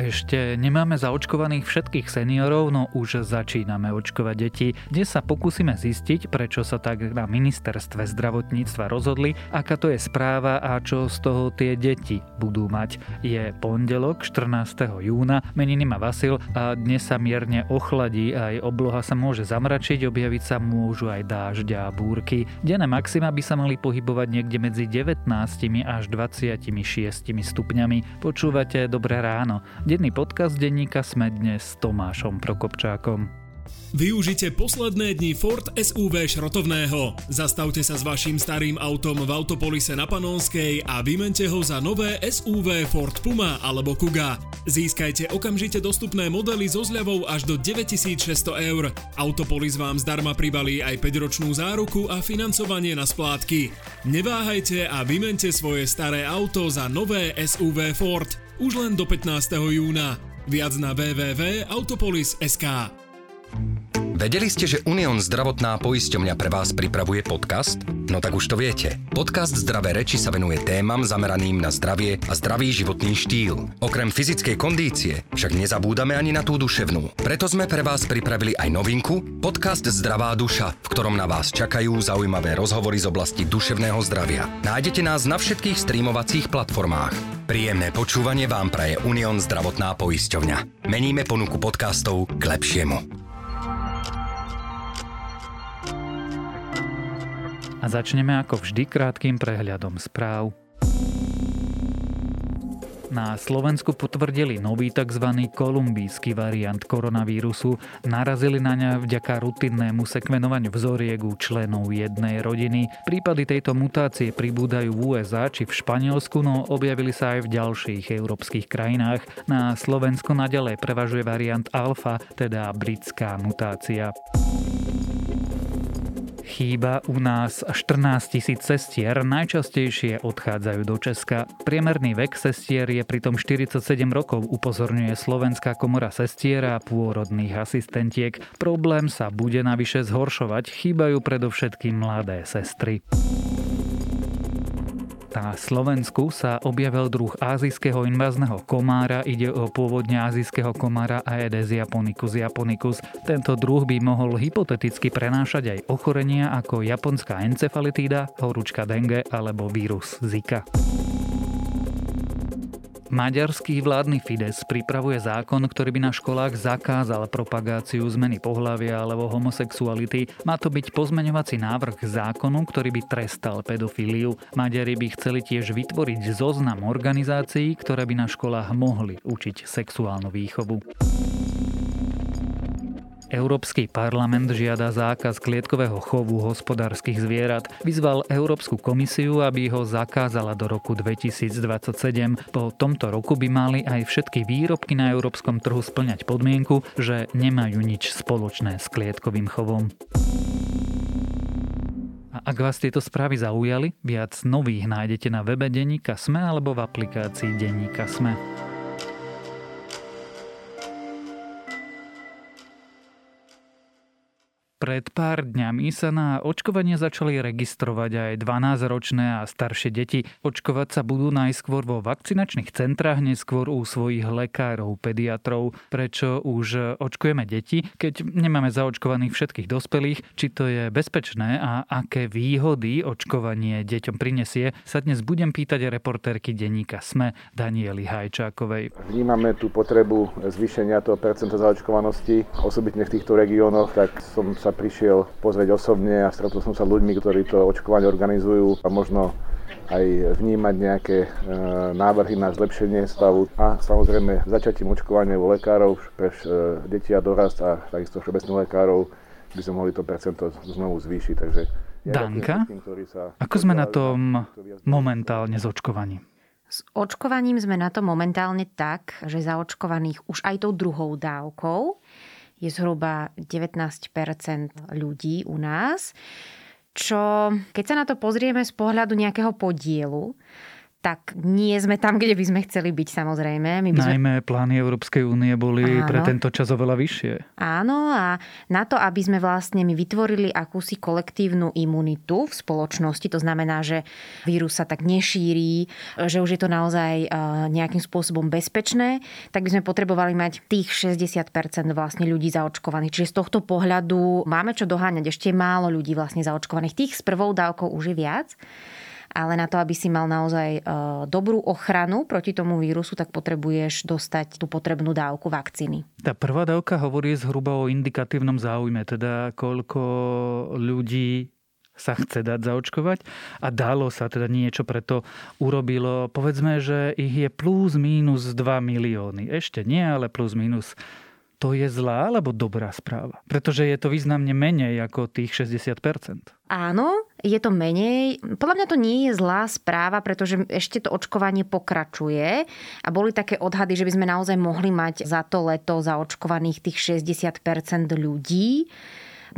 Ešte nemáme zaočkovaných všetkých seniorov, no už začíname očkovať deti. Dnes sa pokúsime zistiť, prečo sa tak na ministerstve zdravotníctva rozhodli, aká to je správa a čo z toho tie deti budú mať. Je pondelok 14. júna, meniny má Vasil a dnes sa mierne ochladí, aj obloha sa môže zamračiť, objaviť sa môžu aj dážď a búrky. Denné maxima by sa mali pohybovať niekde medzi 19 až 26 stupňami. Počúvate Dobré ráno. Denný podcast denníka sme dnes s Tomášom Prokopčákom. Využite posledné dni Ford SUV šrotovného. Zastavte sa s vašim starým autom v Autopolise na Panonskej a vymente ho za nové SUV Ford Puma alebo Kuga. Získajte okamžite dostupné modely so zľavou až do 9600 eur. Autopolis vám zdarma pribalí aj 5-ročnú záruku a financovanie na splátky. Neváhajte a vymente svoje staré auto za nové SUV Ford už len do 15. júna. Viac na www.autopolis.sk Vedeli ste, že Unión zdravotná poisťovňa pre vás pripravuje podcast? No tak už to viete. Podcast Zdravé reči sa venuje témam zameraným na zdravie a zdravý životný štýl. Okrem fyzickej kondície však nezabúdame ani na tú duševnú. Preto sme pre vás pripravili aj novinku, podcast Zdravá duša, v ktorom na vás čakajú zaujímavé rozhovory z oblasti duševného zdravia. Nájdete nás na všetkých streamovacích platformách. Príjemné počúvanie vám praje Unión zdravotná poisťovňa. Meníme ponuku podcastov k lepšiemu. A začneme ako vždy krátkým prehľadom správ. Na Slovensku potvrdili nový tzv. kolumbijský variant koronavírusu. Narazili na ňa vďaka rutinnému sekvenovaniu vzoriek u členov jednej rodiny. Prípady tejto mutácie pribúdajú v USA či v Španielsku, no objavili sa aj v ďalších európskych krajinách. Na Slovensku nadalej prevažuje variant alfa, teda britská mutácia. Chýba u nás 14 tisíc sestier, najčastejšie odchádzajú do Česka. Priemerný vek sestier je pritom 47 rokov, upozorňuje Slovenská komora sestier a pôrodných asistentiek. Problém sa bude navyše zhoršovať, chýbajú predovšetkým mladé sestry. Na Slovensku sa objavil druh azijského invázneho komára. Ide o pôvodne azijského komára Aedes japonicus japonicus. Tento druh by mohol hypoteticky prenášať aj ochorenia ako japonská encefalitída, horúčka dengue alebo vírus Zika. Maďarský vládny Fides pripravuje zákon, ktorý by na školách zakázal propagáciu zmeny pohľavia alebo homosexuality. Má to byť pozmeňovací návrh zákonu, ktorý by trestal pedofíliu. Maďari by chceli tiež vytvoriť zoznam organizácií, ktoré by na školách mohli učiť sexuálnu výchovu. Európsky parlament žiada zákaz klietkového chovu hospodárskych zvierat. Vyzval Európsku komisiu, aby ho zakázala do roku 2027. Po tomto roku by mali aj všetky výrobky na európskom trhu splňať podmienku, že nemajú nič spoločné s klietkovým chovom. A ak vás tieto správy zaujali, viac nových nájdete na webe Deníka Sme alebo v aplikácii Deníka Sme. Pred pár dňami sa na očkovanie začali registrovať aj 12-ročné a staršie deti. Očkovať sa budú najskôr vo vakcinačných centrách, neskôr u svojich lekárov, pediatrov. Prečo už očkujeme deti, keď nemáme zaočkovaných všetkých dospelých? Či to je bezpečné a aké výhody očkovanie deťom prinesie, sa dnes budem pýtať reportérky denníka SME Danieli Hajčákovej. Vnímame tú potrebu zvýšenia toho percenta zaočkovanosti, osobitne v týchto regiónoch, tak som sa sa prišiel pozrieť osobne a stretol som sa ľuďmi, ktorí to očkovanie organizujú a možno aj vnímať nejaké e, návrhy na zlepšenie stavu a samozrejme začatím očkovania u lekárov pre e, deti a dorast a takisto všeobecných lekárov by sme mohli to percento znovu zvýšiť. Takže ja Danka, tým, sa ako sme na tom momentálne s očkovaním? S očkovaním sme na to momentálne tak, že zaočkovaných už aj tou druhou dávkou je zhruba 19% ľudí u nás, čo keď sa na to pozrieme z pohľadu nejakého podielu, tak nie sme tam, kde by sme chceli byť samozrejme. My by sme... Najmä plány Európskej únie boli Áno. pre tento čas oveľa vyššie. Áno a na to, aby sme vlastne my vytvorili akúsi kolektívnu imunitu v spoločnosti, to znamená, že vírus sa tak nešíri, že už je to naozaj e, nejakým spôsobom bezpečné, tak by sme potrebovali mať tých 60% vlastne ľudí zaočkovaných. Čiže z tohto pohľadu máme čo doháňať. Ešte málo ľudí vlastne zaočkovaných. Tých s prvou dávkou už je viac ale na to, aby si mal naozaj e, dobrú ochranu proti tomu vírusu, tak potrebuješ dostať tú potrebnú dávku vakcíny. Tá prvá dávka hovorí zhruba o indikatívnom záujme, teda koľko ľudí sa chce dať zaočkovať a dalo sa teda niečo preto urobilo. Povedzme, že ich je plus minus 2 milióny. Ešte nie, ale plus minus to je zlá alebo dobrá správa? Pretože je to významne menej ako tých 60%. Áno, je to menej. Podľa mňa to nie je zlá správa, pretože ešte to očkovanie pokračuje a boli také odhady, že by sme naozaj mohli mať za to leto zaočkovaných tých 60% ľudí.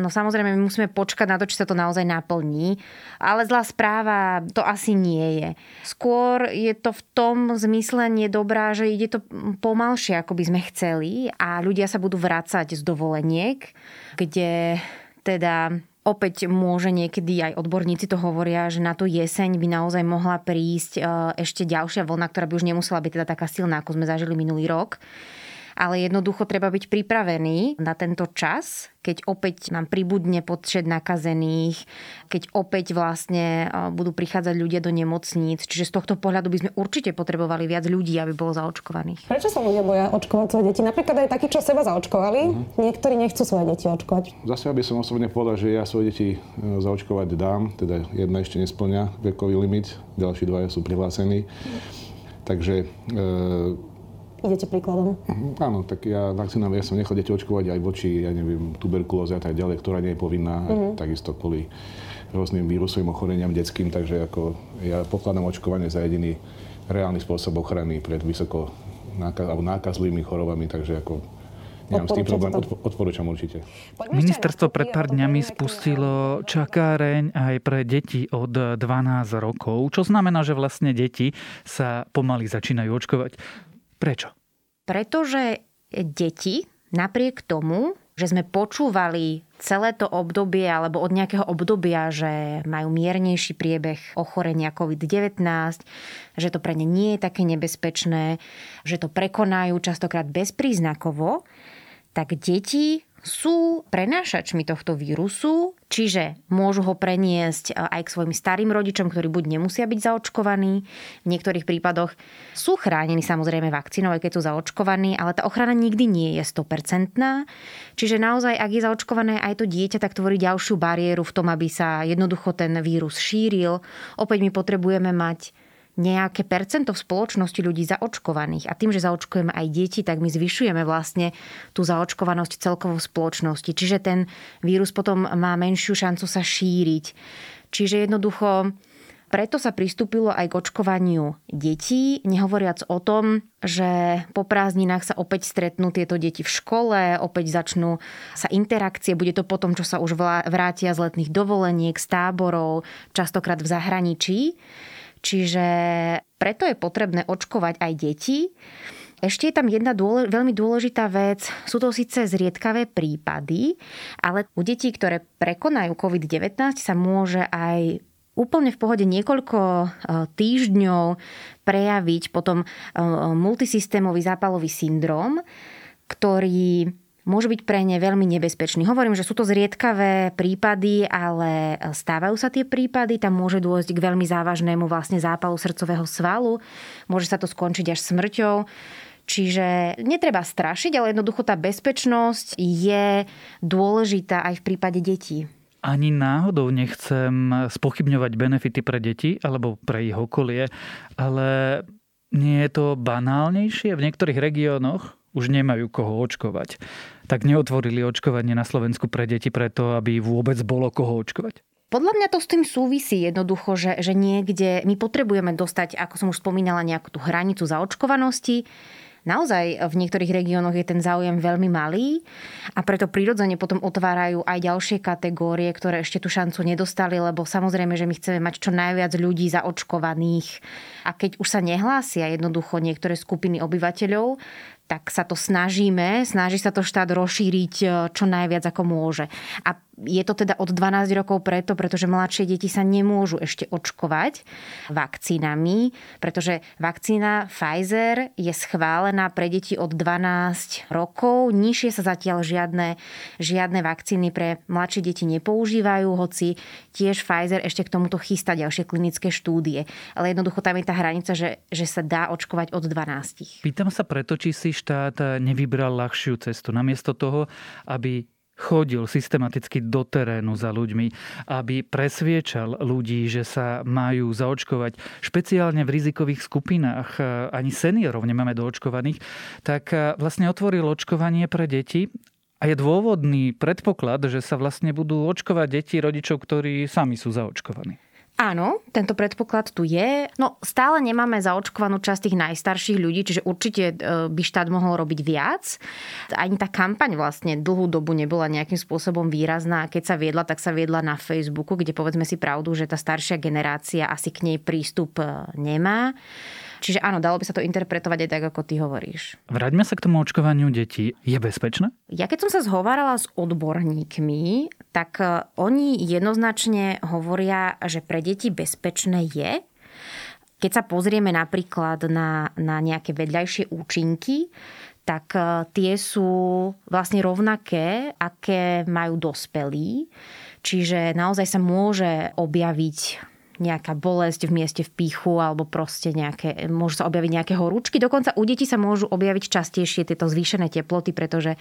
No samozrejme, my musíme počkať na to, či sa to naozaj naplní. Ale zlá správa to asi nie je. Skôr je to v tom zmysle nedobrá, že ide to pomalšie, ako by sme chceli a ľudia sa budú vrácať z dovoleniek, kde teda Opäť môže niekedy aj odborníci to hovoria, že na tú jeseň by naozaj mohla prísť e, ešte ďalšia vlna, ktorá by už nemusela byť teda taká silná, ako sme zažili minulý rok ale jednoducho treba byť pripravený na tento čas, keď opäť nám pribudne počet nakazených, keď opäť vlastne budú prichádzať ľudia do nemocníc. Čiže z tohto pohľadu by sme určite potrebovali viac ľudí, aby bolo zaočkovaných. Prečo sa ľudia boja očkovať svoje deti? Napríklad aj takí, čo seba zaočkovali, uh-huh. niektorí nechcú svoje deti očkovať. Zase by som osobne povedal, že ja svoje deti e, zaočkovať dám, teda jedna ešte nesplňa vekový limit, ďalší dvaja sú prihlásení. Takže e, idete príkladom. Mhm, áno, tak ja vakcínam, ja som nechal deti očkovať aj voči, ja neviem, tuberkulóze a tak ďalej, ktorá nie je povinná, mm-hmm. takisto kvôli rôznym vírusovým ochoreniam detským, takže ako ja pokladám očkovanie za jediný reálny spôsob ochrany pred vysoko nákaz, alebo nákazlivými chorobami, takže ako Nemám s tým problém, odporúčam určite. Ministerstvo pred pár dňami spustilo čakáreň aj pre deti od 12 rokov, čo znamená, že vlastne deti sa pomaly začínajú očkovať. Prečo? Pretože deti napriek tomu, že sme počúvali celé to obdobie alebo od nejakého obdobia, že majú miernejší priebeh ochorenia COVID-19, že to pre ne nie je také nebezpečné, že to prekonajú častokrát bezpríznakovo, tak deti sú prenášačmi tohto vírusu, čiže môžu ho preniesť e, aj k svojim starým rodičom, ktorí buď nemusia byť zaočkovaní, v niektorých prípadoch sú chránení samozrejme vakcínou, aj keď sú zaočkovaní, ale tá ochrana nikdy nie je 100%. Čiže naozaj, ak je zaočkované aj to dieťa, tak tvorí ďalšiu bariéru v tom, aby sa jednoducho ten vírus šíril. Opäť my potrebujeme mať nejaké percento v spoločnosti ľudí zaočkovaných. A tým, že zaočkujeme aj deti, tak my zvyšujeme vlastne tú zaočkovanosť celkovo v spoločnosti. Čiže ten vírus potom má menšiu šancu sa šíriť. Čiže jednoducho preto sa pristúpilo aj k očkovaniu detí, nehovoriac o tom, že po prázdninách sa opäť stretnú tieto deti v škole, opäť začnú sa interakcie, bude to potom, čo sa už vrátia z letných dovoleniek, z táborov, častokrát v zahraničí. Čiže preto je potrebné očkovať aj deti. Ešte je tam jedna dôle, veľmi dôležitá vec. Sú to síce zriedkavé prípady, ale u detí, ktoré prekonajú COVID-19, sa môže aj úplne v pohode niekoľko e, týždňov prejaviť potom e, multisystémový zápalový syndrom, ktorý môže byť pre ne veľmi nebezpečný. Hovorím, že sú to zriedkavé prípady, ale stávajú sa tie prípady, tam môže dôjsť k veľmi závažnému vlastne zápalu srdcového svalu, môže sa to skončiť až smrťou. Čiže netreba strašiť, ale jednoducho tá bezpečnosť je dôležitá aj v prípade detí. Ani náhodou nechcem spochybňovať benefity pre deti alebo pre ich okolie, ale nie je to banálnejšie v niektorých regiónoch, už nemajú koho očkovať. Tak neotvorili očkovanie na Slovensku pre deti preto, aby vôbec bolo koho očkovať? Podľa mňa to s tým súvisí jednoducho, že, že niekde my potrebujeme dostať, ako som už spomínala, nejakú tú hranicu zaočkovanosti naozaj v niektorých regiónoch je ten záujem veľmi malý a preto prirodzene potom otvárajú aj ďalšie kategórie, ktoré ešte tú šancu nedostali, lebo samozrejme, že my chceme mať čo najviac ľudí zaočkovaných a keď už sa nehlásia jednoducho niektoré skupiny obyvateľov, tak sa to snažíme, snaží sa to štát rozšíriť e, čo najviac ako môže. A je to teda od 12 rokov preto, pretože mladšie deti sa nemôžu ešte očkovať vakcínami, pretože vakcína Pfizer je schválená pre deti od 12 rokov. Nižšie sa zatiaľ žiadne, žiadne vakcíny pre mladšie deti nepoužívajú, hoci tiež Pfizer ešte k tomuto chystá ďalšie klinické štúdie. Ale jednoducho tam je tá hranica, že, že sa dá očkovať od 12. Pýtam sa preto, či si štát nevybral ľahšiu cestu. Namiesto toho, aby chodil systematicky do terénu za ľuďmi, aby presviečal ľudí, že sa majú zaočkovať špeciálne v rizikových skupinách, ani seniorov nemáme doočkovaných, tak vlastne otvoril očkovanie pre deti a je dôvodný predpoklad, že sa vlastne budú očkovať deti rodičov, ktorí sami sú zaočkovaní. Áno, tento predpoklad tu je. No stále nemáme zaočkovanú časť tých najstarších ľudí, čiže určite e, by štát mohol robiť viac. Ani tá kampaň vlastne dlhú dobu nebola nejakým spôsobom výrazná. Keď sa viedla, tak sa viedla na Facebooku, kde povedzme si pravdu, že tá staršia generácia asi k nej prístup e, nemá. Čiže áno, dalo by sa to interpretovať aj tak, ako ty hovoríš. Vráťme sa k tomu očkovaniu detí. Je bezpečné? Ja keď som sa zhovárala s odborníkmi, tak e, oni jednoznačne hovoria, že pre deti bezpečné je. Keď sa pozrieme napríklad na, na nejaké vedľajšie účinky, tak e, tie sú vlastne rovnaké, aké majú dospelí. Čiže naozaj sa môže objaviť nejaká bolesť v mieste v píchu alebo proste nejaké, môžu sa objaviť nejaké horúčky. Dokonca u detí sa môžu objaviť častejšie tieto zvýšené teploty, pretože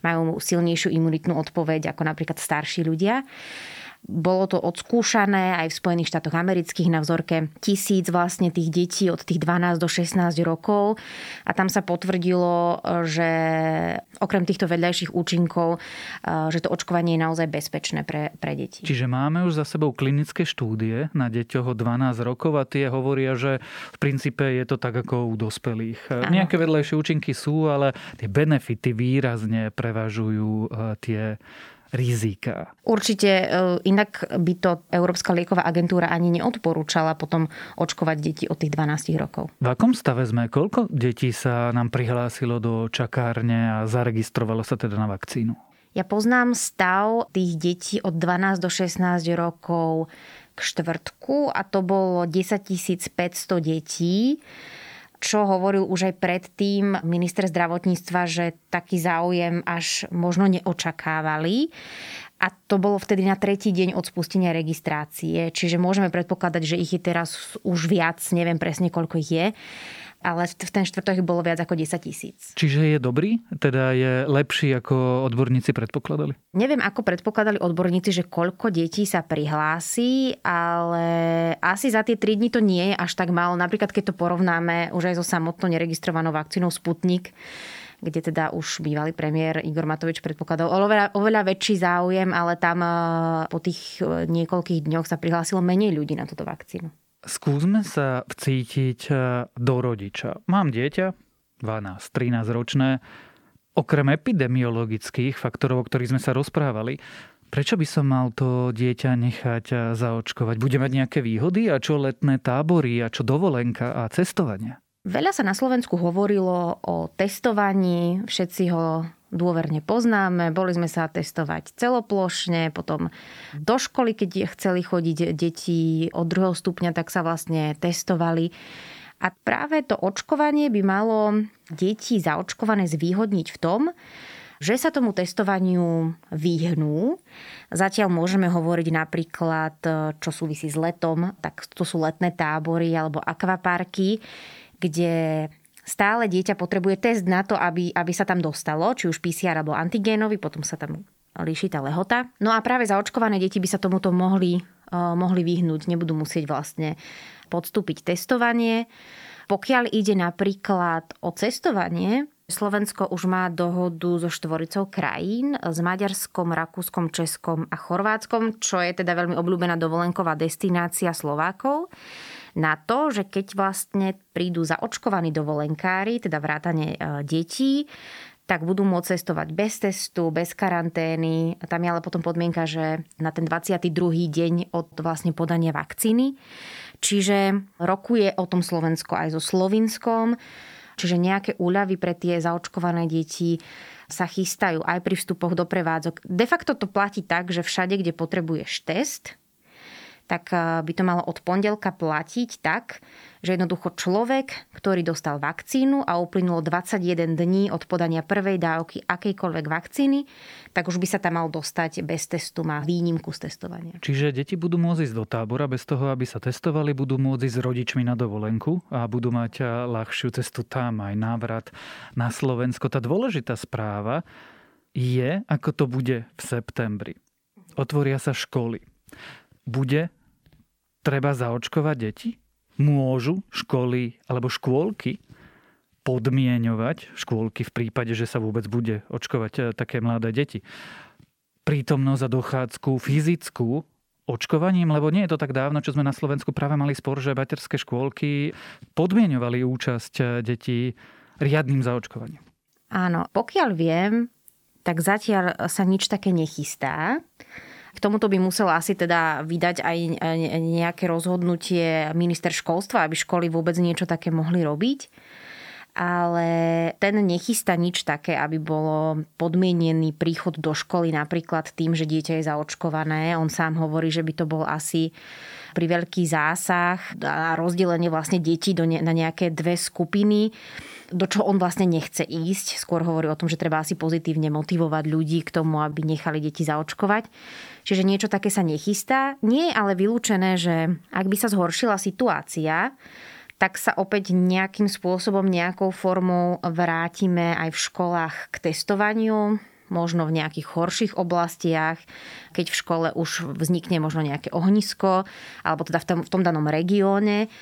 majú silnejšiu imunitnú odpoveď ako napríklad starší ľudia. Bolo to odskúšané aj v Spojených štátoch amerických na vzorke tisíc vlastne tých detí od tých 12 do 16 rokov a tam sa potvrdilo, že okrem týchto vedľajších účinkov, že to očkovanie je naozaj bezpečné pre, pre deti. Čiže máme už za sebou klinické štúdie na deťoch od 12 rokov a tie hovoria, že v princípe je to tak ako u dospelých. Ano. Nejaké vedľajšie účinky sú, ale tie benefity výrazne prevažujú e, tie rizika. Určite e, inak by to Európska lieková agentúra ani neodporúčala potom očkovať deti od tých 12 rokov. V akom stave sme? Koľko detí sa nám prihlásilo do čakárne a zaregistrovalo sa teda na vakcínu? Ja poznám stav tých detí od 12 do 16 rokov k štvrtku a to bolo 10 500 detí čo hovoril už aj predtým minister zdravotníctva, že taký záujem až možno neočakávali. A to bolo vtedy na tretí deň od spustenia registrácie. Čiže môžeme predpokladať, že ich je teraz už viac, neviem presne koľko ich je ale v ten štvrtok bolo viac ako 10 tisíc. Čiže je dobrý? Teda je lepší, ako odborníci predpokladali? Neviem, ako predpokladali odborníci, že koľko detí sa prihlási, ale asi za tie 3 dní to nie je až tak málo. Napríklad, keď to porovnáme už aj so samotnou neregistrovanou vakcínou Sputnik, kde teda už bývalý premiér Igor Matovič predpokladal oveľa, oveľa väčší záujem, ale tam eh, po tých eh, niekoľkých dňoch sa prihlásilo menej ľudí na túto vakcínu. Skúsme sa vcítiť e, do rodiča. Mám dieťa, 12-13 ročné. Okrem epidemiologických faktorov, o ktorých sme sa rozprávali, prečo by som mal to dieťa nechať e, zaočkovať? Bude mať nejaké výhody? A čo letné tábory? A čo dovolenka a cestovania? Veľa sa na Slovensku hovorilo o testovaní. Všetci ho dôverne poznáme. Boli sme sa testovať celoplošne, potom do školy, keď chceli chodiť deti od druhého stupňa, tak sa vlastne testovali. A práve to očkovanie by malo deti zaočkované zvýhodniť v tom, že sa tomu testovaniu vyhnú. Zatiaľ môžeme hovoriť napríklad, čo súvisí s letom, tak to sú letné tábory alebo akvaparky, kde stále dieťa potrebuje test na to, aby, aby sa tam dostalo, či už PCR alebo antigénový, potom sa tam líši tá lehota. No a práve zaočkované deti by sa tomuto mohli, uh, mohli vyhnúť, nebudú musieť vlastne podstúpiť testovanie. Pokiaľ ide napríklad o cestovanie, Slovensko už má dohodu so štvoricou krajín, s Maďarskom, Rakúskom, Českom a Chorvátskom, čo je teda veľmi obľúbená dovolenková destinácia Slovákov. Na to, že keď vlastne prídu zaočkovaní dovolenkári, teda vrátane e, detí, tak budú môcť cestovať bez testu, bez karantény. Tam je ale potom podmienka, že na ten 22. deň od vlastne podania vakcíny. Čiže rokuje o tom Slovensko aj so Slovinskom. Čiže nejaké úľavy pre tie zaočkované deti sa chystajú aj pri vstupoch do prevádzok. De facto to platí tak, že všade, kde potrebuješ test, tak eh, by to malo od pondelka platiť tak, že jednoducho človek, ktorý dostal vakcínu a uplynulo 21 dní od podania prvej dávky akejkoľvek vakcíny, tak už by sa tam mal dostať bez testu, má výnimku z testovania. Čiže deti budú môcť ísť do tábora bez toho, aby sa testovali, budú môcť ísť s rodičmi na dovolenku a budú mať eh, ľahšiu cestu tam aj návrat na Slovensko. Tá dôležitá správa je, ako to bude v septembri. Otvoria sa školy. Bude treba zaočkovať deti? Môžu školy alebo škôlky podmienovať škôlky v prípade, že sa vôbec bude očkovať eh, také mladé deti. Prítomnosť a dochádzku fyzickú očkovaním, lebo nie je to tak dávno, čo sme na Slovensku práve mali spor, že materské škôlky podmienovali účasť eh, detí riadným zaočkovaním. Áno, pokiaľ viem, tak zatiaľ sa nič také nechystá. K tomuto by musel asi teda vydať aj nejaké rozhodnutie minister školstva, aby školy vôbec niečo také mohli robiť ale ten nechystá nič také, aby bolo podmienený príchod do školy napríklad tým, že dieťa je zaočkované. On sám hovorí, že by to bol asi pri veľký zásah a rozdelenie vlastne detí do ne, na nejaké dve skupiny do čo on vlastne nechce ísť. Skôr hovorí o tom, že treba asi pozitívne motivovať ľudí k tomu, aby nechali deti zaočkovať. Čiže niečo také sa nechystá. Nie je ale vylúčené, že ak by sa zhoršila situácia, tak sa opäť nejakým spôsobom, nejakou formou vrátime aj v školách k testovaniu, možno v nejakých horších oblastiach, keď v škole už vznikne možno nejaké ohnisko, alebo teda v tom, v tom danom regióne.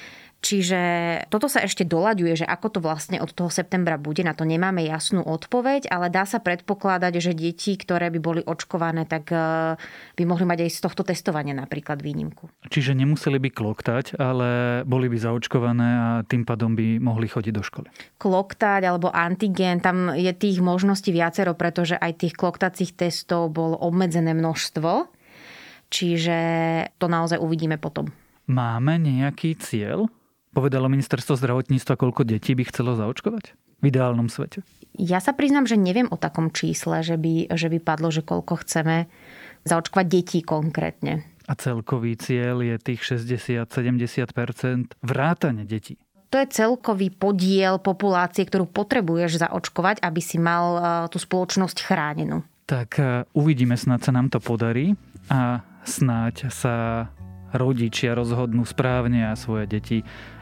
Čiže toto sa ešte doľaďuje, že ako to vlastne od toho septembra bude, na to nemáme jasnú odpoveď, ale dá sa predpokladať, že deti, ktoré by boli očkované, tak e, by mohli mať aj z tohto testovania napríklad výnimku. Čiže nemuseli by kloktať, ale boli by zaočkované a tým pádom by mohli chodiť do školy. Kloktať alebo antigen, tam je tých možností viacero, pretože aj tých kloktacích testov bolo obmedzené množstvo. Čiže to naozaj uvidíme potom. Máme nejaký cieľ Povedalo ministerstvo zdravotníctva, koľko detí by chcelo zaočkovať v ideálnom svete? Ja sa priznám, že neviem o takom čísle, že by, že by padlo, že koľko chceme zaočkovať detí konkrétne. A celkový cieľ je tých 60-70% vrátane detí. To je celkový podiel populácie, ktorú potrebuješ zaočkovať, aby si mal e, tú spoločnosť chránenú. Tak e, uvidíme, snáď sa nám to podarí a snáď sa rodičia rozhodnú správne a svoje deti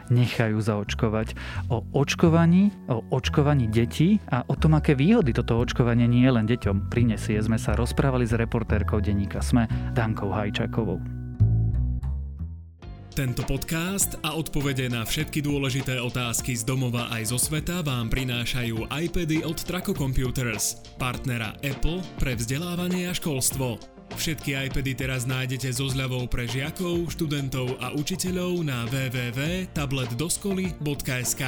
nechajú zaočkovať. O očkovaní, o očkovaní detí a o tom, aké výhody toto očkovanie nie len deťom prinesie, sme sa rozprávali s reportérkou denníka SME Dankou Hajčakovou. Tento podcast a odpovede na všetky dôležité otázky z domova aj zo sveta vám prinášajú iPady od Traco Computers, partnera Apple pre vzdelávanie a školstvo. Všetky iPady teraz nájdete so zľavou pre žiakov, študentov a učiteľov na www.tabletdoskoly.sk.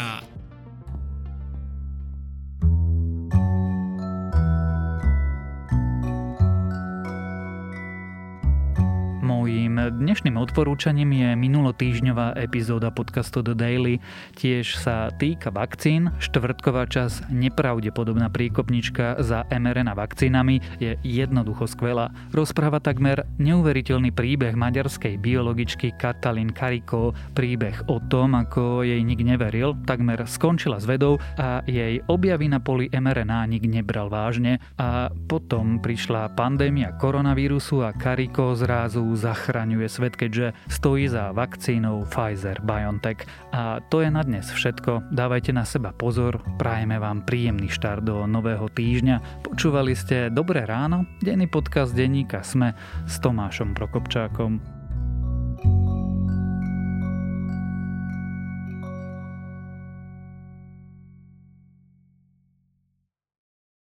dnešným odporúčaním je minulotýžňová epizóda podcastu The Daily. Tiež sa týka vakcín. Štvrtková čas nepravdepodobná príkopnička za mRNA vakcínami je jednoducho skvelá. Rozpráva takmer neuveriteľný príbeh maďarskej biologičky Katalin Kariko. Príbeh o tom, ako jej nik neveril, takmer skončila s vedou a jej objavy na poli mRNA nik nebral vážne. A potom prišla pandémia koronavírusu a Kariko zrazu zachraňuje svet, keďže stojí za vakcínou Pfizer-BioNTech. A to je na dnes všetko. Dávajte na seba pozor, prajeme vám príjemný štart do nového týždňa. Počúvali ste Dobré ráno, denný podcast denníka Sme s Tomášom Prokopčákom.